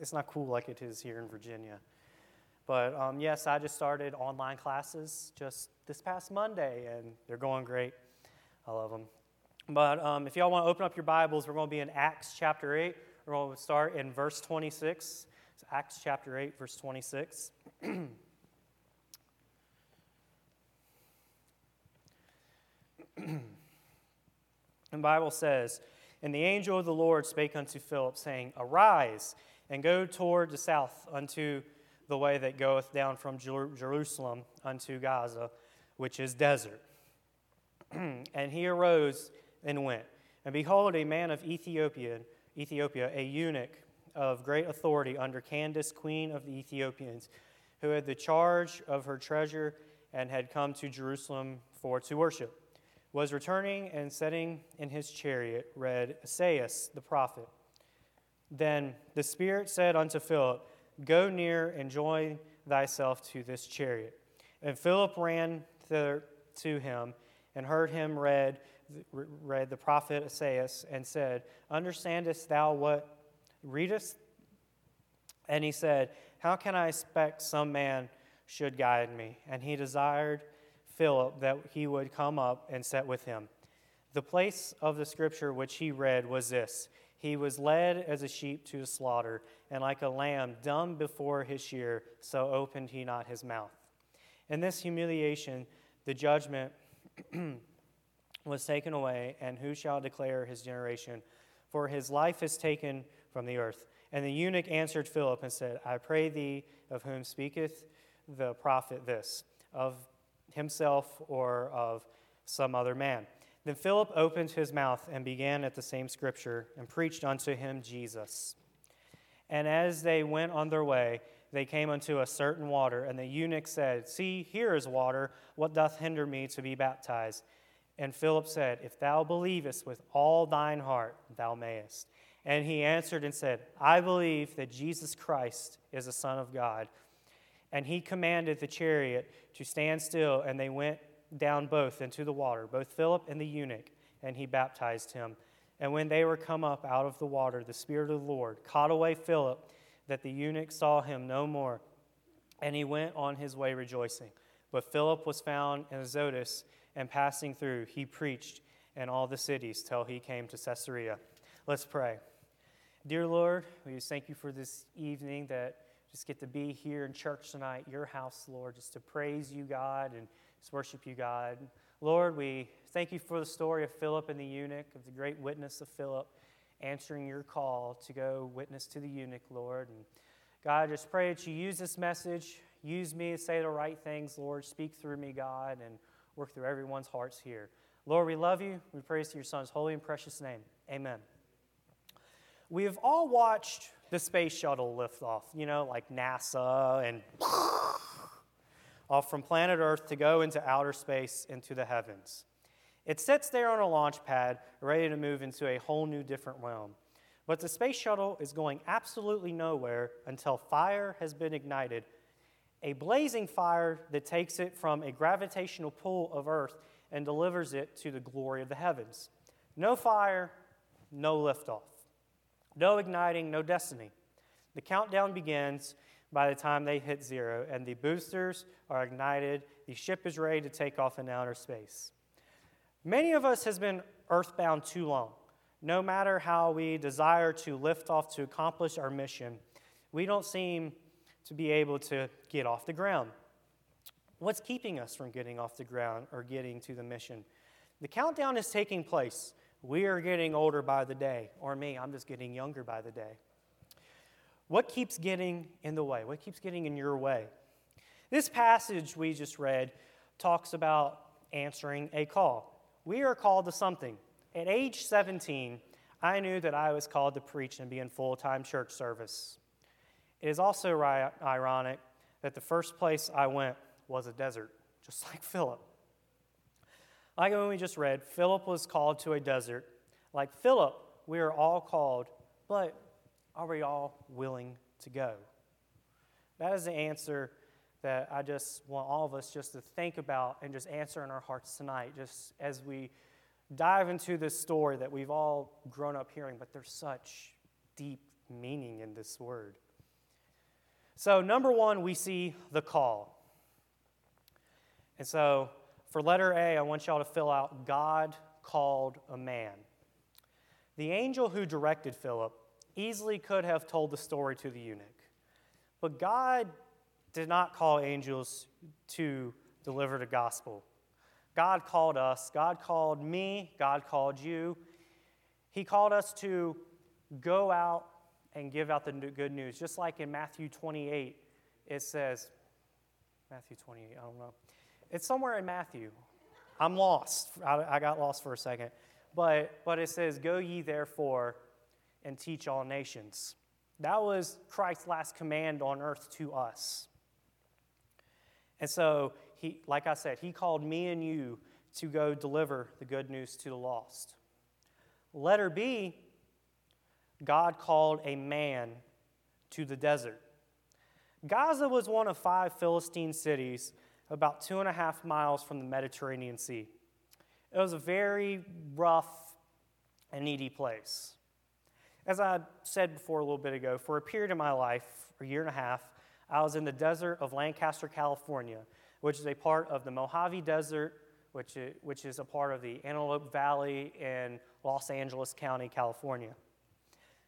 it's not cool like it is here in Virginia. But um, yes, I just started online classes just this past Monday, and they're going great. I love them. But um, if y'all want to open up your Bibles, we're going to be in Acts chapter 8. We're going to start in verse 26. It's Acts chapter 8, verse 26. the Bible says, And the angel of the Lord spake unto Philip, saying, Arise and go toward the south unto the way that goeth down from Jer- Jerusalem unto Gaza, which is desert. and he arose and went. And behold, a man of Ethiopia, Ethiopia, a eunuch of great authority under Candace, queen of the Ethiopians, who had the charge of her treasure and had come to Jerusalem for to worship was returning and sitting in his chariot, read Esaias the prophet. Then the Spirit said unto Philip, Go near and join thyself to this chariot. And Philip ran thither to him and heard him read, read the prophet Esaias and said, Understandest thou what readest? And he said, How can I expect some man should guide me? And he desired Philip that he would come up and sit with him. The place of the scripture which he read was this He was led as a sheep to the slaughter, and like a lamb dumb before his shear, so opened he not his mouth. In this humiliation, the judgment was taken away, and who shall declare his generation? For his life is taken from the earth. And the eunuch answered Philip and said, I pray thee, of whom speaketh the prophet this? Of himself or of some other man. Then Philip opened his mouth and began at the same scripture and preached unto him Jesus. And as they went on their way, they came unto a certain water, and the eunuch said, See, here is water. What doth hinder me to be baptized? And Philip said, If thou believest with all thine heart, thou mayest. And he answered and said, I believe that Jesus Christ is the Son of God. And he commanded the chariot to stand still, and they went down both into the water, both Philip and the eunuch, and he baptized him. And when they were come up out of the water, the Spirit of the Lord caught away Philip, that the eunuch saw him no more, and he went on his way rejoicing. But Philip was found in Azotus, and passing through, he preached in all the cities till he came to Caesarea. Let's pray. Dear Lord, we just thank you for this evening that just get to be here in church tonight, your house, Lord, just to praise you, God, and just worship you, God. Lord, we thank you for the story of Philip and the eunuch, of the great witness of Philip answering your call to go witness to the eunuch, Lord. And God, I just pray that you use this message, use me to say the right things, Lord. Speak through me, God, and work through everyone's hearts here. Lord, we love you. We praise to your Son's holy and precious name. Amen. We have all watched the space shuttle lift off, you know, like NASA and off from planet Earth to go into outer space into the heavens. It sits there on a launch pad, ready to move into a whole new different realm. But the space shuttle is going absolutely nowhere until fire has been ignited. A blazing fire that takes it from a gravitational pull of Earth and delivers it to the glory of the heavens. No fire, no liftoff. No igniting, no destiny. The countdown begins by the time they hit zero, and the boosters are ignited. The ship is ready to take off in outer space. Many of us has been earthbound too long. No matter how we desire to lift off to accomplish our mission, we don't seem to be able to get off the ground. What's keeping us from getting off the ground or getting to the mission? The countdown is taking place. We are getting older by the day, or me, I'm just getting younger by the day. What keeps getting in the way? What keeps getting in your way? This passage we just read talks about answering a call. We are called to something. At age 17, I knew that I was called to preach and be in full time church service. It is also ri- ironic that the first place I went was a desert, just like Philip. Like when we just read, Philip was called to a desert. Like Philip, we are all called, but are we all willing to go? That is the answer that I just want all of us just to think about and just answer in our hearts tonight, just as we dive into this story that we've all grown up hearing, but there's such deep meaning in this word. So, number one, we see the call. And so, for letter A, I want y'all to fill out God called a man. The angel who directed Philip easily could have told the story to the eunuch, but God did not call angels to deliver the gospel. God called us, God called me, God called you. He called us to go out and give out the good news. Just like in Matthew 28, it says, Matthew 28, I don't know. It's somewhere in Matthew. I'm lost. I, got lost for a second. But, but it says, Go ye therefore and teach all nations. That was Christ's last command on earth to us. And so, he, like I said, he called me and you to go deliver the good news to the lost. Letter B, God called a man to the desert. Gaza was one of five Philistine cities about two and a half miles from the Mediterranean Sea. It was a very rough and needy place. As I said before a little bit ago, for a period of my life, a year and a half, I was in the desert of Lancaster, California, which is a part of the Mojave Desert, which is, which is a part of the Antelope Valley in Los Angeles County, California.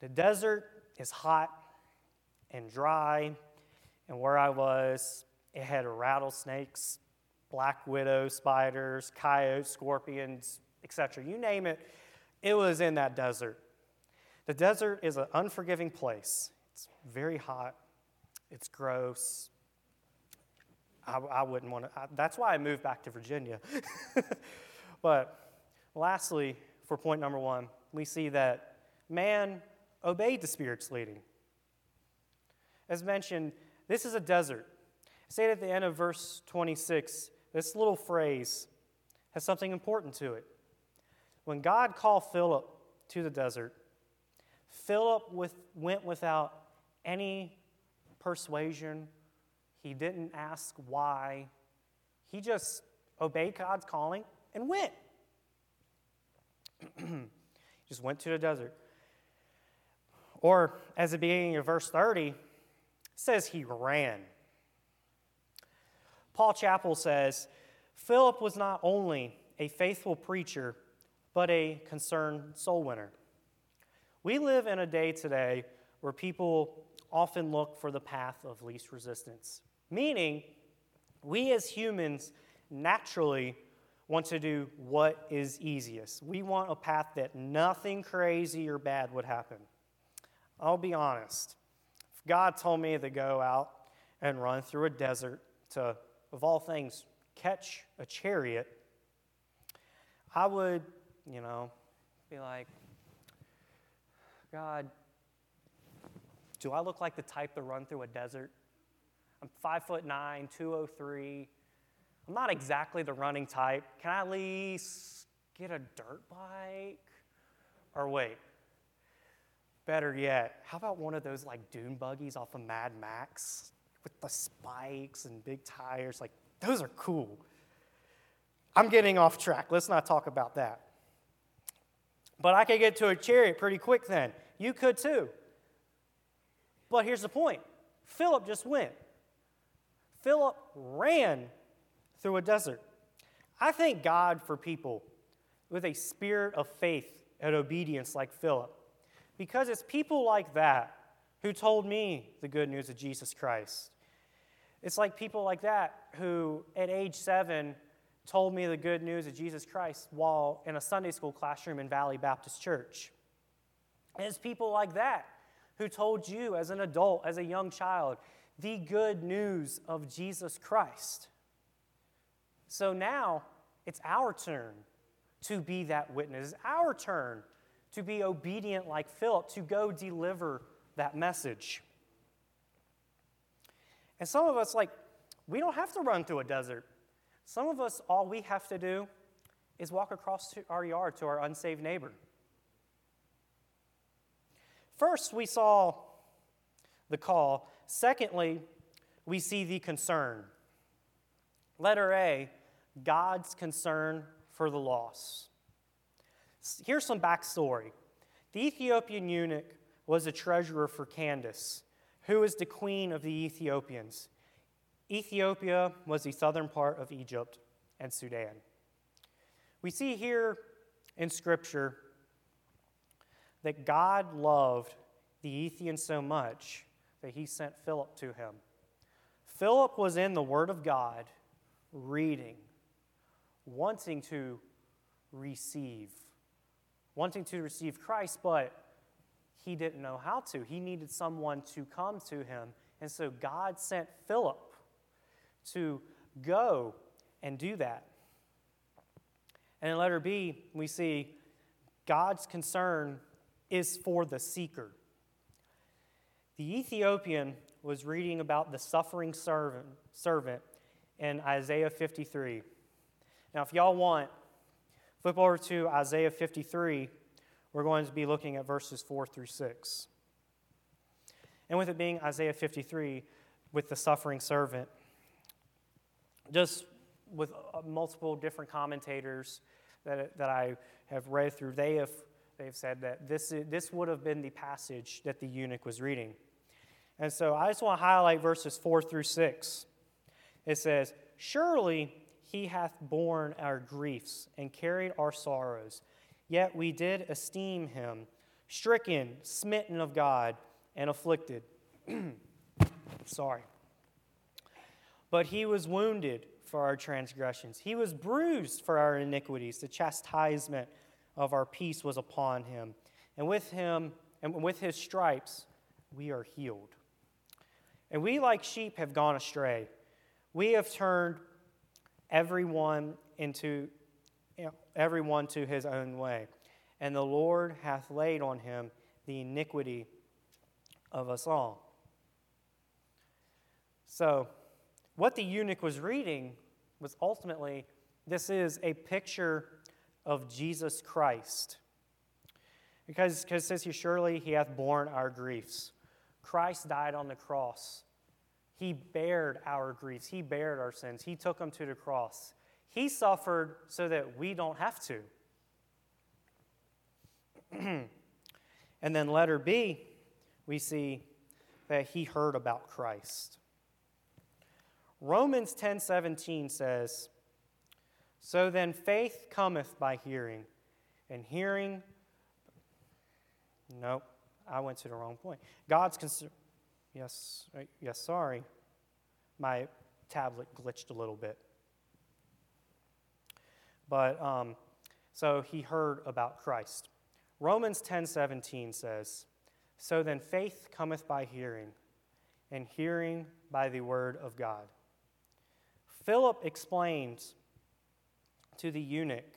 The desert is hot and dry, and where I was, it had rattlesnakes, black widow spiders, coyotes, scorpions, etc. You name it, it was in that desert. The desert is an unforgiving place. It's very hot, it's gross. I, I wouldn't want to, that's why I moved back to Virginia. but lastly, for point number one, we see that man obeyed the Spirit's leading. As mentioned, this is a desert. Say at the end of verse 26, this little phrase has something important to it. When God called Philip to the desert, Philip with, went without any persuasion. He didn't ask why. He just obeyed God's calling and went. just went to the desert. Or, as the beginning of verse 30 says, he ran. Paul Chappell says Philip was not only a faithful preacher, but a concerned soul winner. We live in a day today where people often look for the path of least resistance, meaning we as humans naturally want to do what is easiest. We want a path that nothing crazy or bad would happen. I'll be honest. If God told me to go out and run through a desert to of all things, catch a chariot, I would, you know, be like, God, do I look like the type to run through a desert? I'm five foot nine, 203. I'm not exactly the running type. Can I at least get a dirt bike? Or wait, better yet, how about one of those like dune buggies off of Mad Max? with the spikes and big tires. Like, those are cool. I'm getting off track. Let's not talk about that. But I could get to a chariot pretty quick then. You could too. But here's the point Philip just went. Philip ran through a desert. I thank God for people with a spirit of faith and obedience like Philip, because it's people like that who told me the good news of Jesus Christ. It's like people like that who, at age seven, told me the good news of Jesus Christ while in a Sunday school classroom in Valley Baptist Church. It's people like that who told you as an adult, as a young child, the good news of Jesus Christ. So now it's our turn to be that witness. It's our turn to be obedient like Philip, to go deliver that message. And some of us, like, we don't have to run through a desert. Some of us, all we have to do is walk across our yard to our unsaved neighbor. First, we saw the call. Secondly, we see the concern. Letter A God's concern for the lost. Here's some backstory. The Ethiopian eunuch was a treasurer for Candace, Who is the queen of the Ethiopians? Ethiopia was the southern part of Egypt and Sudan. We see here in Scripture that God loved the Ethiopians so much that he sent Philip to him. Philip was in the Word of God, reading, wanting to receive, wanting to receive Christ, but he didn't know how to. He needed someone to come to him. And so God sent Philip to go and do that. And in letter B, we see God's concern is for the seeker. The Ethiopian was reading about the suffering servant, servant in Isaiah 53. Now, if y'all want, flip over to Isaiah 53. We're going to be looking at verses 4 through 6. And with it being Isaiah 53, with the suffering servant, just with uh, multiple different commentators that, that I have read through, they have, they have said that this, is, this would have been the passage that the eunuch was reading. And so I just want to highlight verses 4 through 6. It says, Surely he hath borne our griefs and carried our sorrows, yet we did esteem him stricken, smitten of God, and afflicted. Sorry. But he was wounded for our transgressions, he was bruised for our iniquities. The chastisement of our peace was upon him. And with him, and with his stripes, we are healed. And we, like sheep, have gone astray. We have turned everyone into you know, everyone to his own way. And the Lord hath laid on him the iniquity of us all. So, what the eunuch was reading was ultimately this is a picture of Jesus Christ. Because, because it says here, surely he hath borne our griefs. Christ died on the cross. He bared our griefs. He bared our sins. He took them to the cross. He suffered so that we don't have to. and then, letter B, we see that he heard about Christ. Romans 10:17 says, "So then faith cometh by hearing, and hearing Nope, I went to the wrong point. God's concern Yes, uh, yes, sorry. My tablet glitched a little bit. But um, so he heard about Christ. Romans 10:17 says, "So then faith cometh by hearing, and hearing by the word of God." Philip explains to the eunuch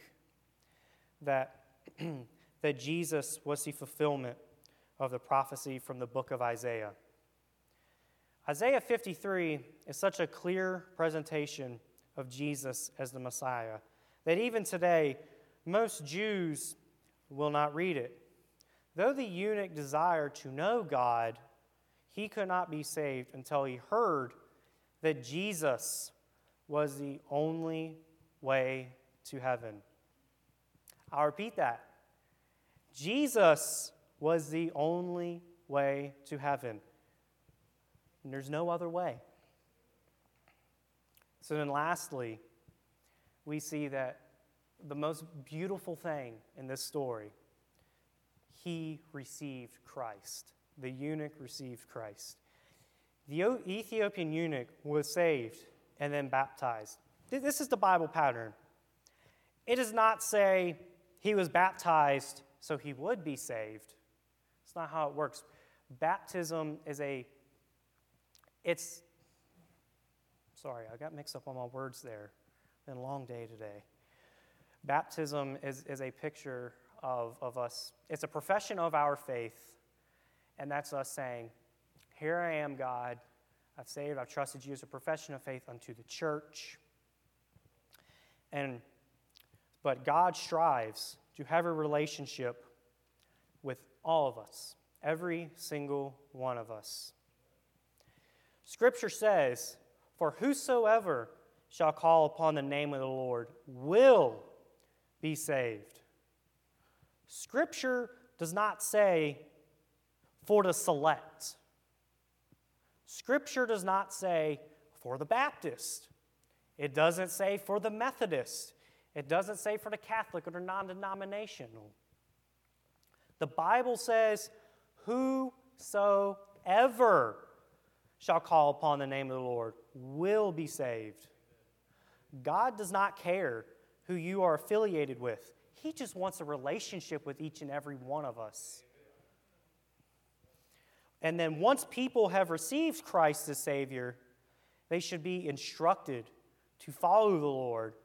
that, that Jesus was the fulfillment of the prophecy from the book of Isaiah. Isaiah 53 is such a clear presentation of Jesus as the Messiah that even today, most Jews will not read it. Though the eunuch desired to know God, he could not be saved until he heard that Jesus was the only way to heaven. I'll repeat that. Jesus was the only way to heaven. And there's no other way. So then, lastly, we see that the most beautiful thing in this story, he received Christ. The eunuch received Christ. The Ethiopian eunuch was saved and then baptized. This is the Bible pattern. It does not say he was baptized so he would be saved. It's not how it works. Baptism is a it's, sorry, I got mixed up on my words there. Been a long day today. Baptism is, is a picture of, of us, it's a profession of our faith, and that's us saying, Here I am, God. I've saved, I've trusted you as a profession of faith unto the church. And but God strives to have a relationship with all of us, every single one of us. Scripture says, For whosoever shall call upon the name of the Lord will be saved. Scripture does not say for the select. Scripture does not say for the Baptist, it doesn't say for the Methodist, it doesn't say for the Catholic or the non denominational. The Bible says, Whosoever shall call upon the name of the Lord will be saved. God does not care who you are affiliated with, He just wants a relationship with each and every one of us. And then once people have received Christ as Savior, they should be instructed to follow the Lord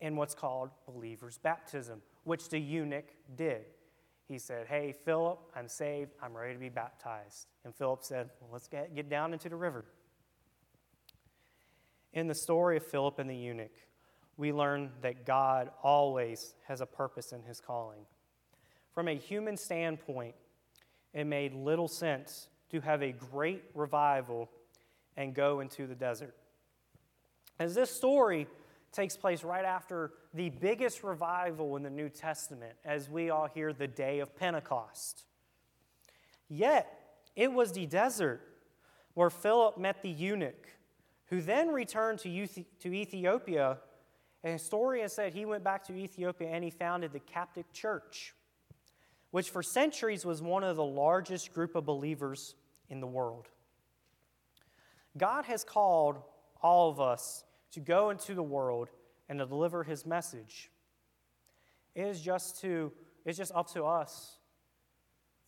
in what's called believer's baptism, which the eunuch did. He said, Hey, Philip, I'm saved. I'm ready to be baptized. And Philip said, well, Let's get, get down into the river. In the story of Philip and the eunuch, we learn that God always has a purpose in his calling. From a human standpoint, it made little sense to have a great revival and go into the desert. As this story takes place right after the biggest revival in the New Testament, as we all hear the day of Pentecost. Yet, it was the desert where Philip met the eunuch, who then returned to, Ethiopia. And historians said he went back to Ethiopia and he founded the Coptic Church, which for centuries was one of the largest group of believers in the world. God has called all of us to go into the world and to deliver his message. It is just to it's just up to us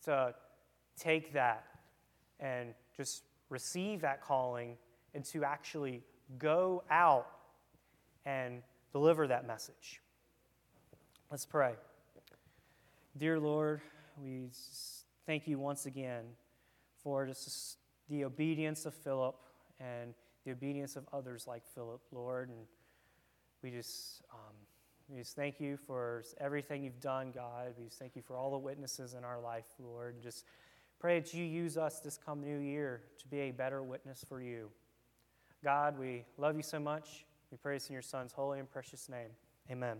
to take that and just receive that calling and to actually go out and deliver that message. Let's pray. Dear Lord, we thank you once again for just the obedience of Philip and the obedience of others like Philip, Lord. And we just, um, we just thank you for everything you've done, God. We just thank you for all the witnesses in our life, Lord. And just pray that you use us this come new year to be a better witness for you. God, we love you so much. We praise in your Son's holy and precious name. Amen.